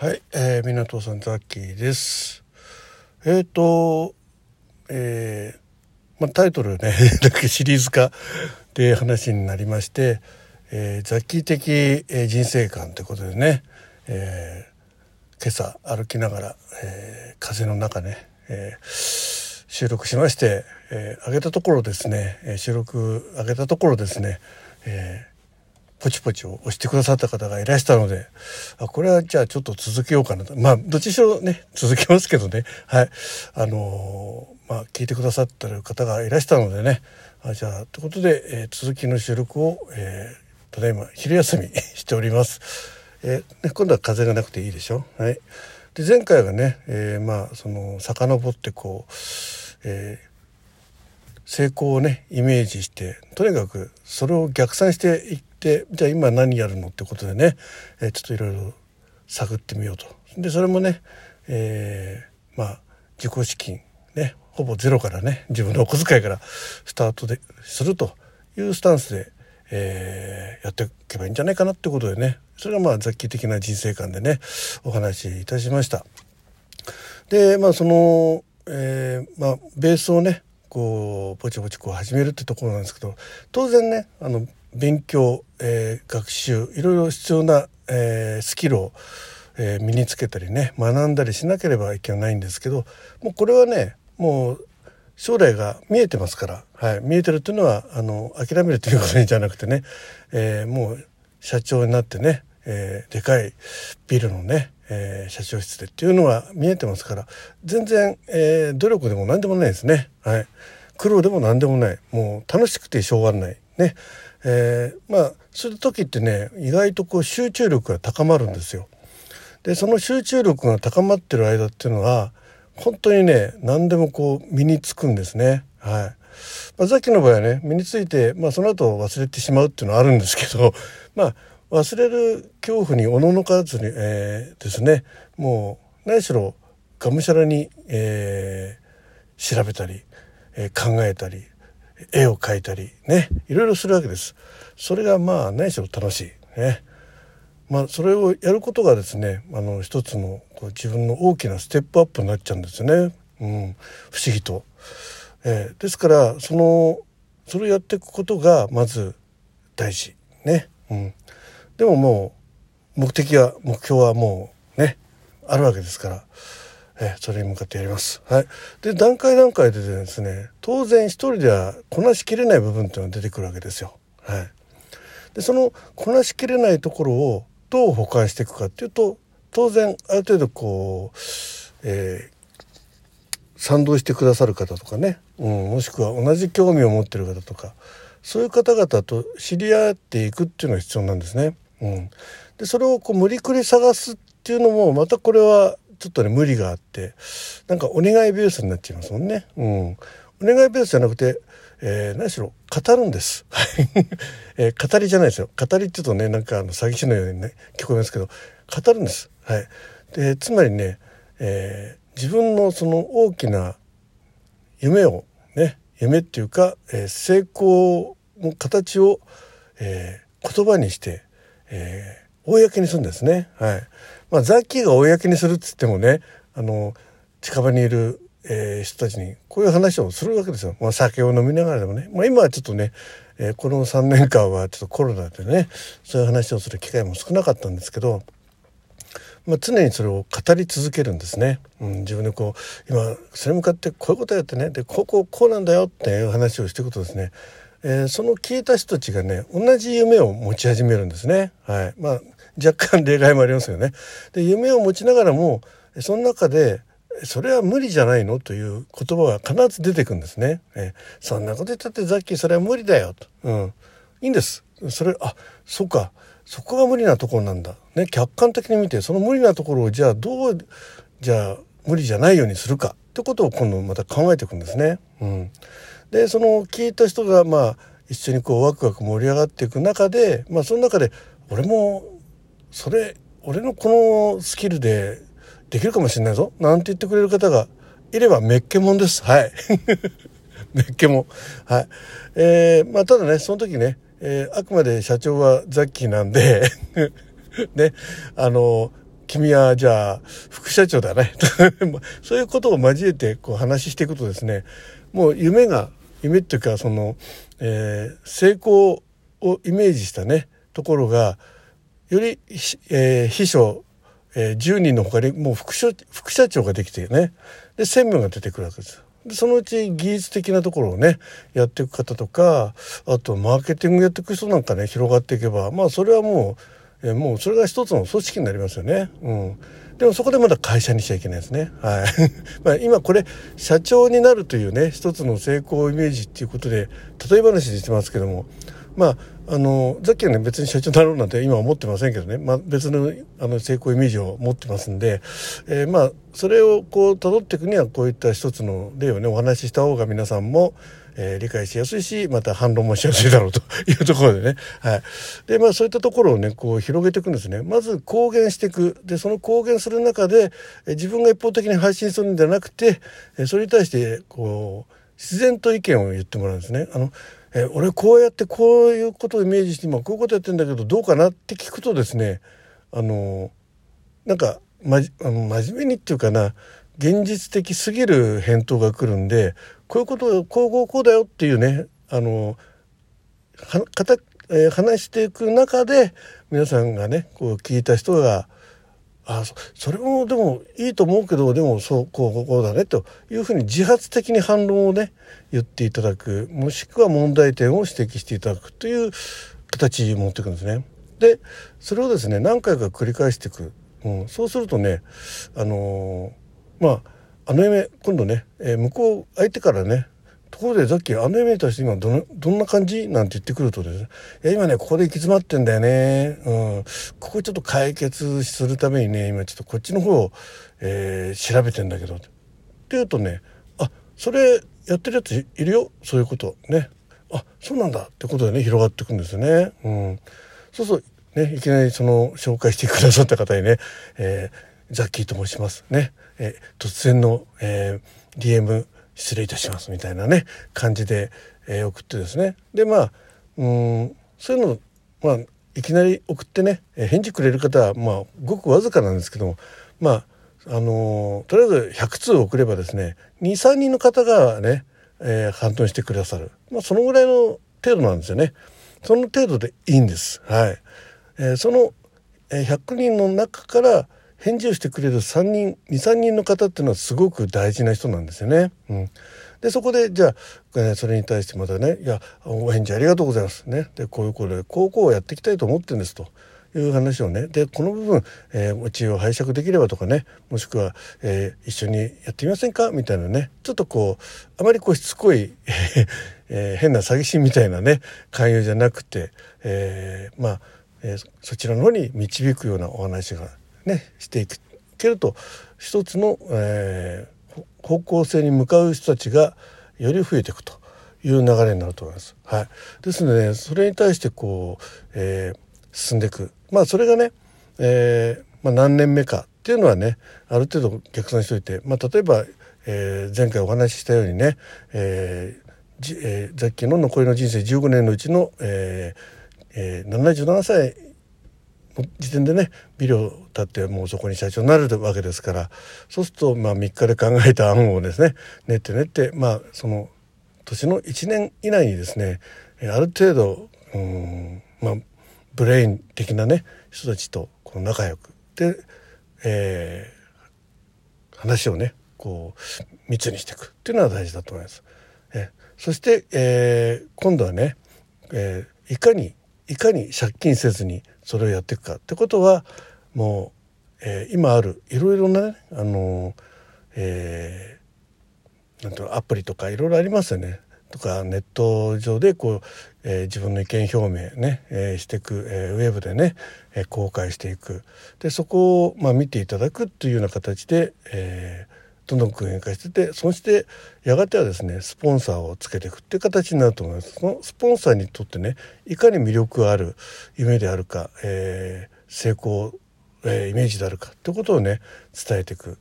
はい、えー、港さんザッキーです。えっ、ー、と、えー、まあ、タイトルね、だけシリーズ化で話になりまして、えー、ザッキー的、えー、人生観ということでね、えー、今朝歩きながら、えー、風の中ね、えー、収録しまして、えー、上げたところですね、収録上げたところですね、えーポチポチを押してくださった方がいらしたので、あ、これはじゃあちょっと続けようかなと。まあ、どっちにしろね、続けますけどね。はい。あのー、まあ、聞いてくださってる方がいらしたのでね。あじゃあ、ということで、えー、続きの収録を、えー、ただいま昼休み しております。えね、今度は風がなくていいでしょ？はい。で、前回はね、え、まあ、その、遡ってこう、え成功をねイメージしてとにかくそれを逆算していってじゃあ今何やるの？ってことでね、えー、ちょっといろいろ探ってみようと。でそれもね、えー、まあ自己資金ねほぼゼロからね自分のお小遣いからスタートでするというスタンスで、えー、やっていけばいいんじゃないかなってことでねそれがまあ雑記的な人生観でねお話しいたしました。でまあその、えー、まあベースをねこうぼちぼちこう始めるってところなんですけど当然ねあの勉強、えー、学習いろいろ必要な、えー、スキルを、えー、身につけたりね学んだりしなければいけないんですけどもうこれはねもう将来が見えてますから、はい、見えてるっていうのはあの諦めるということじゃなくてね、えー、もう社長になってね、えー、でかいビルのねえー、社長室でっていうのは見えてますから全然、えー、努力でも何でもないですね。はい、苦労でも何でもないもう楽しくてしょうがないね。えー、まあそういう時ってね意外とこう集中力が高まるんですよ。でその集中力が高まってる間っていうのは本当にね何でもこう身につくんですね。はいまあ、さっきの場合はね身について、まあ、その後忘れてしまうっていうのはあるんですけど まあ忘れる恐怖におののかずに、えー、ですねもう何しろがむしゃらに、えー、調べたり、えー、考えたり絵を描いたりねいろいろするわけです。それがまあ何しろ楽しいね。まあそれをやることがですねあの一つのこう自分の大きなステップアップになっちゃうんですよね。うん、不思議と。えー、ですからそのそれをやっていくことがまず大事ね。うんでももう目的は目標はもうねあるわけですから、えそれに向かってやります。はい、で段階段階でですね当然一人ではこなしきれない部分っていうのが出てくるわけですよ。はい、でそのこなしきれないところをどう補完していくかっていうと当然ある程度こう、えー、賛同してくださる方とかね、うん、もしくは同じ興味を持ってる方とかそういう方々と知り合っていくっていうのが必要なんですね。うん、でそれをこう無理くり探すっていうのもまたこれはちょっとね無理があってなんかお願いベースになっちゃいますもんね。うん、お願いベースじゃなくて、えー、何しろ語るんです、えー、語りじゃないですよ語りって言うとねなんかあの詐欺師のようにね聞こえますけど語るんです。はい、でつまりね、えー、自分のその大きな夢をね夢っていうか、えー、成功の形を、えー、言葉にしてえー、公にするんですね。はい。まあ、ザッキーが公にするっつってもね、あの、近場にいる、えー、人たちにこういう話をするわけですよ。まあ、酒を飲みながらでもね。まあ、今はちょっとね、えー、この3年間はちょっとコロナでね、そういう話をする機会も少なかったんですけど、まあ、常にそれを語り続けるんですね。うん、自分でこう、今、それ向かってこういうことやってね、で、こうここうなんだよっていう話をしていくとですね、えー、その聞いた人たちがね同じ夢を持ち始めるんですね。はいまあ、若干例外もありますよね。で夢を持ちながらもその中でそれは無理じゃないのという言葉が必ず出てくるんですね。え、そんなこと言ったってザッキーそれは無理だよと。うん、いいんです。それあそうかそこが無理なところなんだ。ね客観的に見てその無理なところをじゃあどうじゃあ無理じゃないようにするかってことを今度また考えていくんですね。うんでその聞いた人がまあ一緒にこうワクワク盛り上がっていく中でまあその中で俺もそれ俺のこのスキルでできるかもしれないぞ。なんて言ってくれる方がいればめっけもんです。はい。めっけもんはい。えー、まあただねその時ね、えー、あくまで社長はザッキーなんで ねあの君はじゃあ副社長だね。そういうことを交えてこう話していくとですねもう夢が夢っていうかその、えー、成功をイメージしたねところがより、えー、秘書、えー、10人のほかにもう副社副社長ができてねで専務が出てくるわけですでそのうち技術的なところをねやっていく方とかあとマーケティングやっていく人なんかね広がっていけばまあそれはもう、えー、もうそれが一つの組織になりますよね。うんでもそこでまだ会社にしちゃいけないですね。はい。まあ今これ社長になるというね一つの成功イメージっていうことで例え話で言ってますけどもまああのさっきはね別に社長になろうなんて今思ってませんけどね、まあ、別のあの成功イメージを持ってますんで、えー、まあそれをこう辿っていくにはこういった一つの例をねお話しした方が皆さんも、えー、理解しやすいしまた反論もしやすいだろうというところでね、はい、でまあそういったところをねこう広げていくんですね。まず公言していく。でその公言する中で、えー、自分が一方的に配信するんじゃなくて、えー、それに対してこう自然と意見を言ってもらうんですね。あのえ俺こうやってこういうことをイメージして今こういうことやってんだけどどうかなって聞くとですねあのなんか、ま、あの真面目にっていうかな現実的すぎる返答が来るんでこういうことこうこうこうだよっていうねあのはかた、えー、話していく中で皆さんがねこう聞いた人があそれもでもいいと思うけどでもそうこうこうだねというふうに自発的に反論をね言っていただくもしくは問題点を指摘していただくという形に持っていくんですね。でそれをですね何回か繰り返していく、うん、そうするとねあのー、まああの夢今度ね、えー、向こう相手からねところでさっきあの夢に対して今どどんな感じ？なんて言ってくるとですね。いや今ねここで行き詰まってんだよね、うん、ここちょっと解決するためにね今ちょっとこっちの方を、えー、調べてんだけど。って言うとねあそれやってるやついるよ。そういうことね。あそうなんだ。ってことでね広がっていくんですよね。うん、そうそう。ねいきなりその紹介してくださった方にね、えー、ザッキーと申しますね、えー、突然の、えー、DM 失礼いたしますみたいなね感じで、えー、送ってですね。でまあうんそういうのまあいきなり送ってね、え、返事くれる方はまあごくわずかなんですけどもまああのー、とりあえず100通送ればですね23人の方がね、えー、反応してくださる、まあ、そのぐらいの程度なんですよね。その程度でいいんです。はい、えー、その100人の中から返事をしてくれる3人23人の方っていうのはすごく大事な人なんですよね。うん、でそこでじゃあ、それに対してまたね「いやお返事ありがとうございます」ねでこういうこれこうこうやっていきたいと思ってるんですと。いう話をねでこの部分、えー、うちを拝借できればとかねもしくは、えー、一緒にやってみませんか？みたいなねちょっとこうあまりこうしつこい、えー、変な詐欺師みたいなね勧誘じゃなくて、えー、まあ、えー、そちらの方に導くようなお話がねしていくけると一つの、えー、方向性に向かう人たちがより増えていくという流れになると思います。はい、ですので、ね、それに対してこう、えー、進んでいくまあそれがね、えーまあ、何年目かっていうのはねある程度逆算しておいて、まあ、例えば、えー、前回お話ししたようにね、えーじえー、ザッキーの残りの人生15年のうちの、えーえー、77歳時点でねビルを建ってもうそこに社長になるわけですからそうするとまあ3日で考えた案をですね練って練ってまあその年の1年以内にですねある程度うんまあブレイン的なね人たちとこう仲良くで、えー、話をねこう密にしていくっていうのは大事だと思います。えそして、えー、今度はね、えー、いかにいかに借金せずにそれをやっていくかってことはもう、えー、今あるいろいろなねあの、えー、なんていうのアプリとかいろいろありますよね。とかネット上でこう、えー、自分の意見表明ね、えー、していく、えー、ウェブでね、えー、公開していくでそこを、まあ、見ていただくというような形で、えー、どんどん具現化しててそしてやがてはですねスポンサーをつけていくっていう形になると思います。そのスポンサーにとってねいかに魅力ある夢であるか、えー、成功、えー、イメージであるかってことをね伝えていく。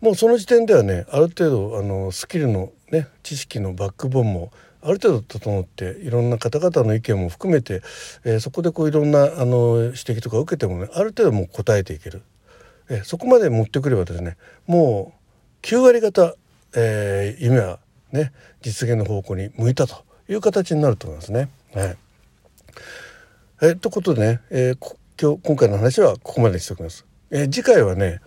もうその時点ではねある程度あのスキルのね知識のバックボーンもある程度整っていろんな方々の意見も含めて、えー、そこでこういろんなあの指摘とか受けてもねある程度もう答えていける、え、そこまで持ってくればですねもう9割方、えー、夢はね実現の方向に向いたという形になると思いますね。はい、え、ということでね、えー、今日今回の話はここまでにしておきます。えー、次回はね、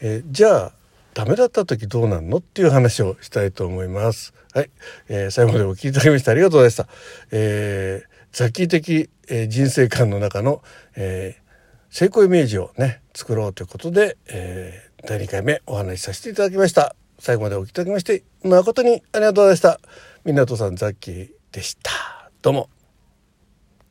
えー、じゃあダメだった時どうなんのっていう話をしたいと思います。はい、えー、最後までお聞きいただきましてありがとうございました。えー、ザキ的、えー、人生観の中の、えー、成功イメージをね作ろうということで、えー、第2回目お話しさせていただきました。最後までお聞きいただきまして誠にありがとうございました。みなとさんザッキーでした。どうも。